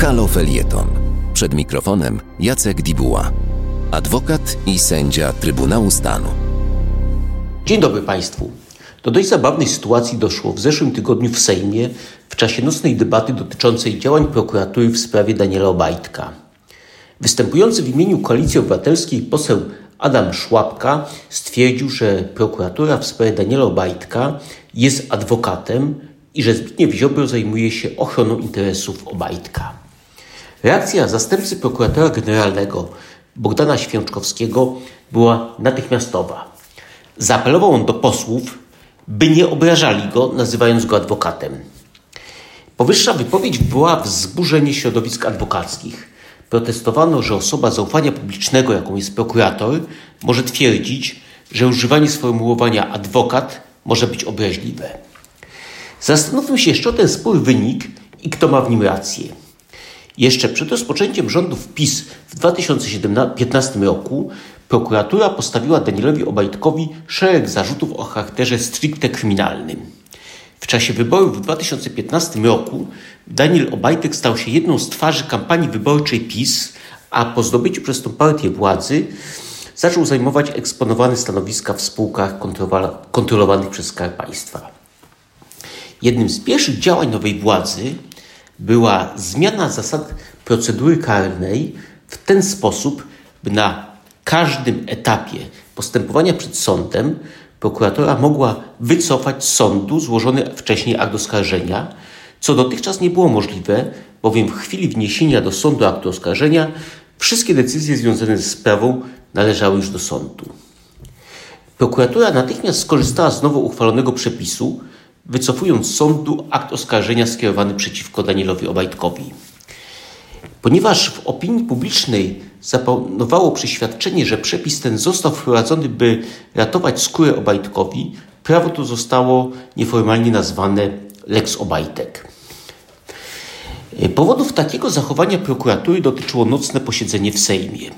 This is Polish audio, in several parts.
Halo Felieton. Przed mikrofonem Jacek Dibuła, adwokat i sędzia Trybunału Stanu. Dzień dobry Państwu. Do dość zabawnej sytuacji doszło w zeszłym tygodniu w Sejmie w czasie nocnej debaty dotyczącej działań prokuratury w sprawie Daniela Obajtka. Występujący w imieniu Koalicji Obywatelskiej poseł Adam Szłapka stwierdził, że prokuratura w sprawie Daniela Obajtka jest adwokatem i że Zbigniew Ziobro zajmuje się ochroną interesów Obajtka. Reakcja zastępcy prokuratora generalnego Bogdana Święczkowskiego była natychmiastowa. Zaapelował on do posłów, by nie obrażali go, nazywając go adwokatem. Powyższa wypowiedź wywołała wzburzenie środowisk adwokackich. Protestowano, że osoba zaufania publicznego, jaką jest prokurator, może twierdzić, że używanie sformułowania adwokat może być obraźliwe. Zastanówmy się jeszcze ten spór wynik i kto ma w nim rację. Jeszcze przed rozpoczęciem rządów PiS w 2015 roku prokuratura postawiła Danielowi Obajtkowi szereg zarzutów o charakterze stricte kryminalnym. W czasie wyborów w 2015 roku Daniel Obajtek stał się jedną z twarzy kampanii wyborczej PiS, a po zdobyciu przez tę partię władzy zaczął zajmować eksponowane stanowiska w spółkach kontrolowanych przez Skarb Państwa. Jednym z pierwszych działań nowej władzy była zmiana zasad procedury karnej w ten sposób, by na każdym etapie postępowania przed sądem prokuratora mogła wycofać sądu złożony wcześniej akt oskarżenia, co dotychczas nie było możliwe, bowiem w chwili wniesienia do sądu aktu oskarżenia wszystkie decyzje związane ze sprawą należały już do sądu. Prokuratura natychmiast skorzystała z nowo uchwalonego przepisu, wycofując z sądu akt oskarżenia skierowany przeciwko Danielowi Obajtkowi. Ponieważ w opinii publicznej zapanowało przeświadczenie, że przepis ten został wprowadzony, by ratować skórę Obajtkowi, prawo to zostało nieformalnie nazwane Lex Obajtek. Powodów takiego zachowania prokuratury dotyczyło nocne posiedzenie w Sejmie.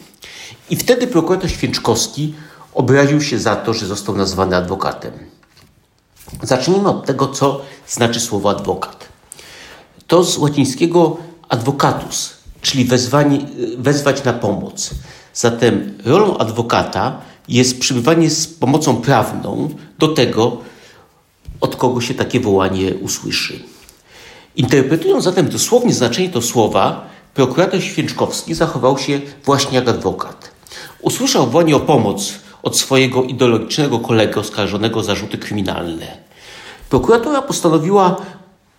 I wtedy prokurator Święczkowski obraził się za to, że został nazwany adwokatem. Zacznijmy od tego, co znaczy słowo adwokat. To z łacińskiego advocatus, czyli wezwanie, wezwać na pomoc. Zatem rolą adwokata jest przybywanie z pomocą prawną do tego, od kogo się takie wołanie usłyszy. Interpretując zatem dosłownie znaczenie to słowa, prokurator Święczkowski zachował się właśnie jak adwokat. Usłyszał wołanie o pomoc od swojego ideologicznego kolegi oskarżonego zarzuty kryminalne. Prokuratura postanowiła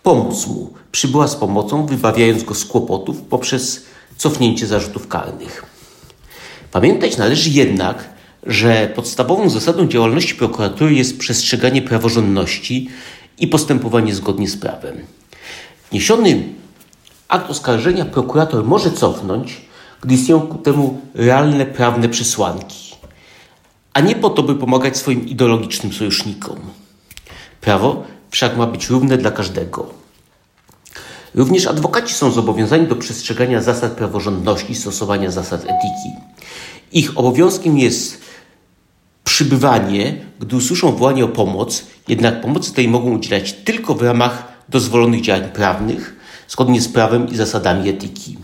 pomóc mu. Przybyła z pomocą, wybawiając go z kłopotów poprzez cofnięcie zarzutów karnych. Pamiętać należy jednak, że podstawową zasadą działalności prokuratury jest przestrzeganie praworządności i postępowanie zgodnie z prawem. Wniesiony akt oskarżenia prokurator może cofnąć, gdy istnieją ku temu realne prawne przesłanki, a nie po to, by pomagać swoim ideologicznym sojusznikom. Prawo wszak ma być równe dla każdego. Również adwokaci są zobowiązani do przestrzegania zasad praworządności i stosowania zasad etyki. Ich obowiązkiem jest przybywanie, gdy usłyszą wołanie o pomoc, jednak pomocy tej mogą udzielać tylko w ramach dozwolonych działań prawnych, zgodnie z prawem i zasadami etyki.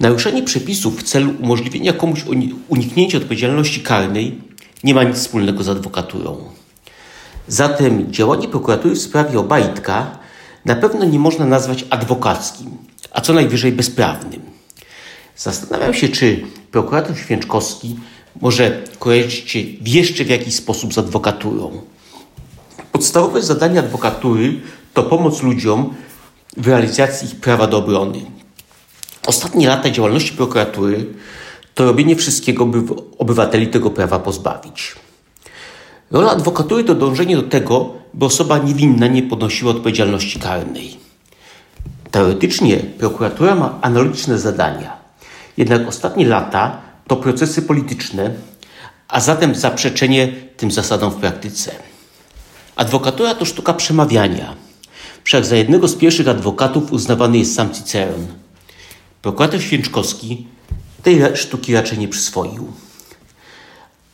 Naruszenie przepisów w celu umożliwienia komuś uniknięcia odpowiedzialności karnej nie ma nic wspólnego z adwokaturą. Zatem działanie prokuratury w sprawie Obajtka na pewno nie można nazwać adwokackim, a co najwyżej bezprawnym. Zastanawiam się, czy prokurator Święczkowski może kojarzyć się jeszcze w jakiś sposób z adwokaturą. Podstawowe zadanie adwokatury to pomoc ludziom w realizacji ich prawa do obrony. Ostatnie lata działalności prokuratury to robienie wszystkiego, by obywateli tego prawa pozbawić. Rola adwokatury to dążenie do tego, by osoba niewinna nie ponosiła odpowiedzialności karnej. Teoretycznie prokuratura ma analogiczne zadania, jednak ostatnie lata to procesy polityczne, a zatem zaprzeczenie tym zasadom w praktyce. Adwokatura to sztuka przemawiania. Wszak za jednego z pierwszych adwokatów uznawany jest sam Ciceron. Prokurator Święczkowski tej sztuki raczej nie przyswoił.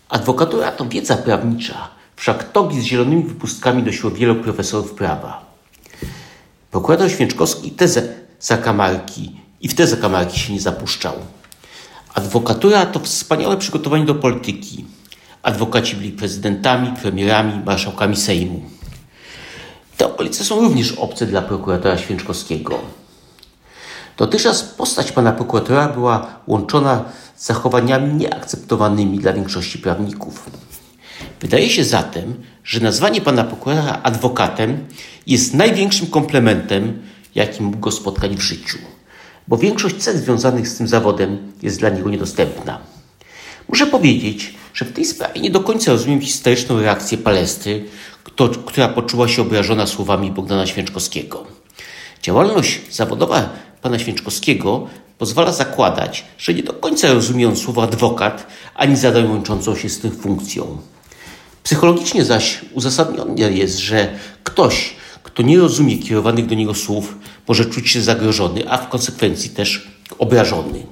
Adwokatura to wiedza prawnicza, wszak togi z zielonymi wypustkami nosiło wielu profesorów prawa. Prokurator Święczkowski te zakamarki i w te zakamarki się nie zapuszczał. Adwokatura to wspaniałe przygotowanie do polityki. Adwokaci byli prezydentami, premierami, marszałkami Sejmu. Te okolice są również obce dla prokuratora Święczkowskiego. Dotychczas postać pana prokuratora była łączona z zachowaniami nieakceptowanymi dla większości prawników. Wydaje się zatem, że nazwanie pana prokuratora adwokatem jest największym komplementem, jakim mógł go spotkać w życiu, bo większość cech związanych z tym zawodem jest dla niego niedostępna. Muszę powiedzieć, że w tej sprawie nie do końca rozumiem historyczną reakcję Palestry, która poczuła się obrażona słowami Bogdana Święczkowskiego. Działalność zawodowa pana Święczkowskiego pozwala zakładać, że nie do końca rozumie on słowo adwokat, ani zadań łączącą się z tym funkcją. Psychologicznie zaś uzasadnione jest, że ktoś, kto nie rozumie kierowanych do niego słów, może czuć się zagrożony, a w konsekwencji też obrażony.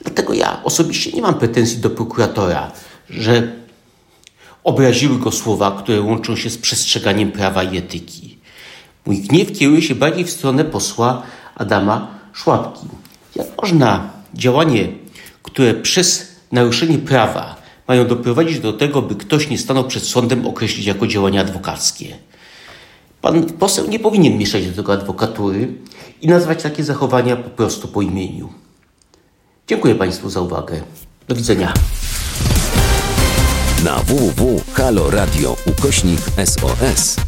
Dlatego ja osobiście nie mam pretensji do prokuratora, że obraziły go słowa, które łączą się z przestrzeganiem prawa i etyki. Mój gniew kieruje się bardziej w stronę posła Adama Szłapki. Jak można działanie, które przez naruszenie prawa mają doprowadzić do tego, by ktoś nie stanął przed sądem, określić jako działania adwokackie? Pan poseł nie powinien mieszać do tego adwokatury i nazwać takie zachowania po prostu po imieniu. Dziękuję Państwu za uwagę. Do widzenia. Na www.haloradio ukośnik SOS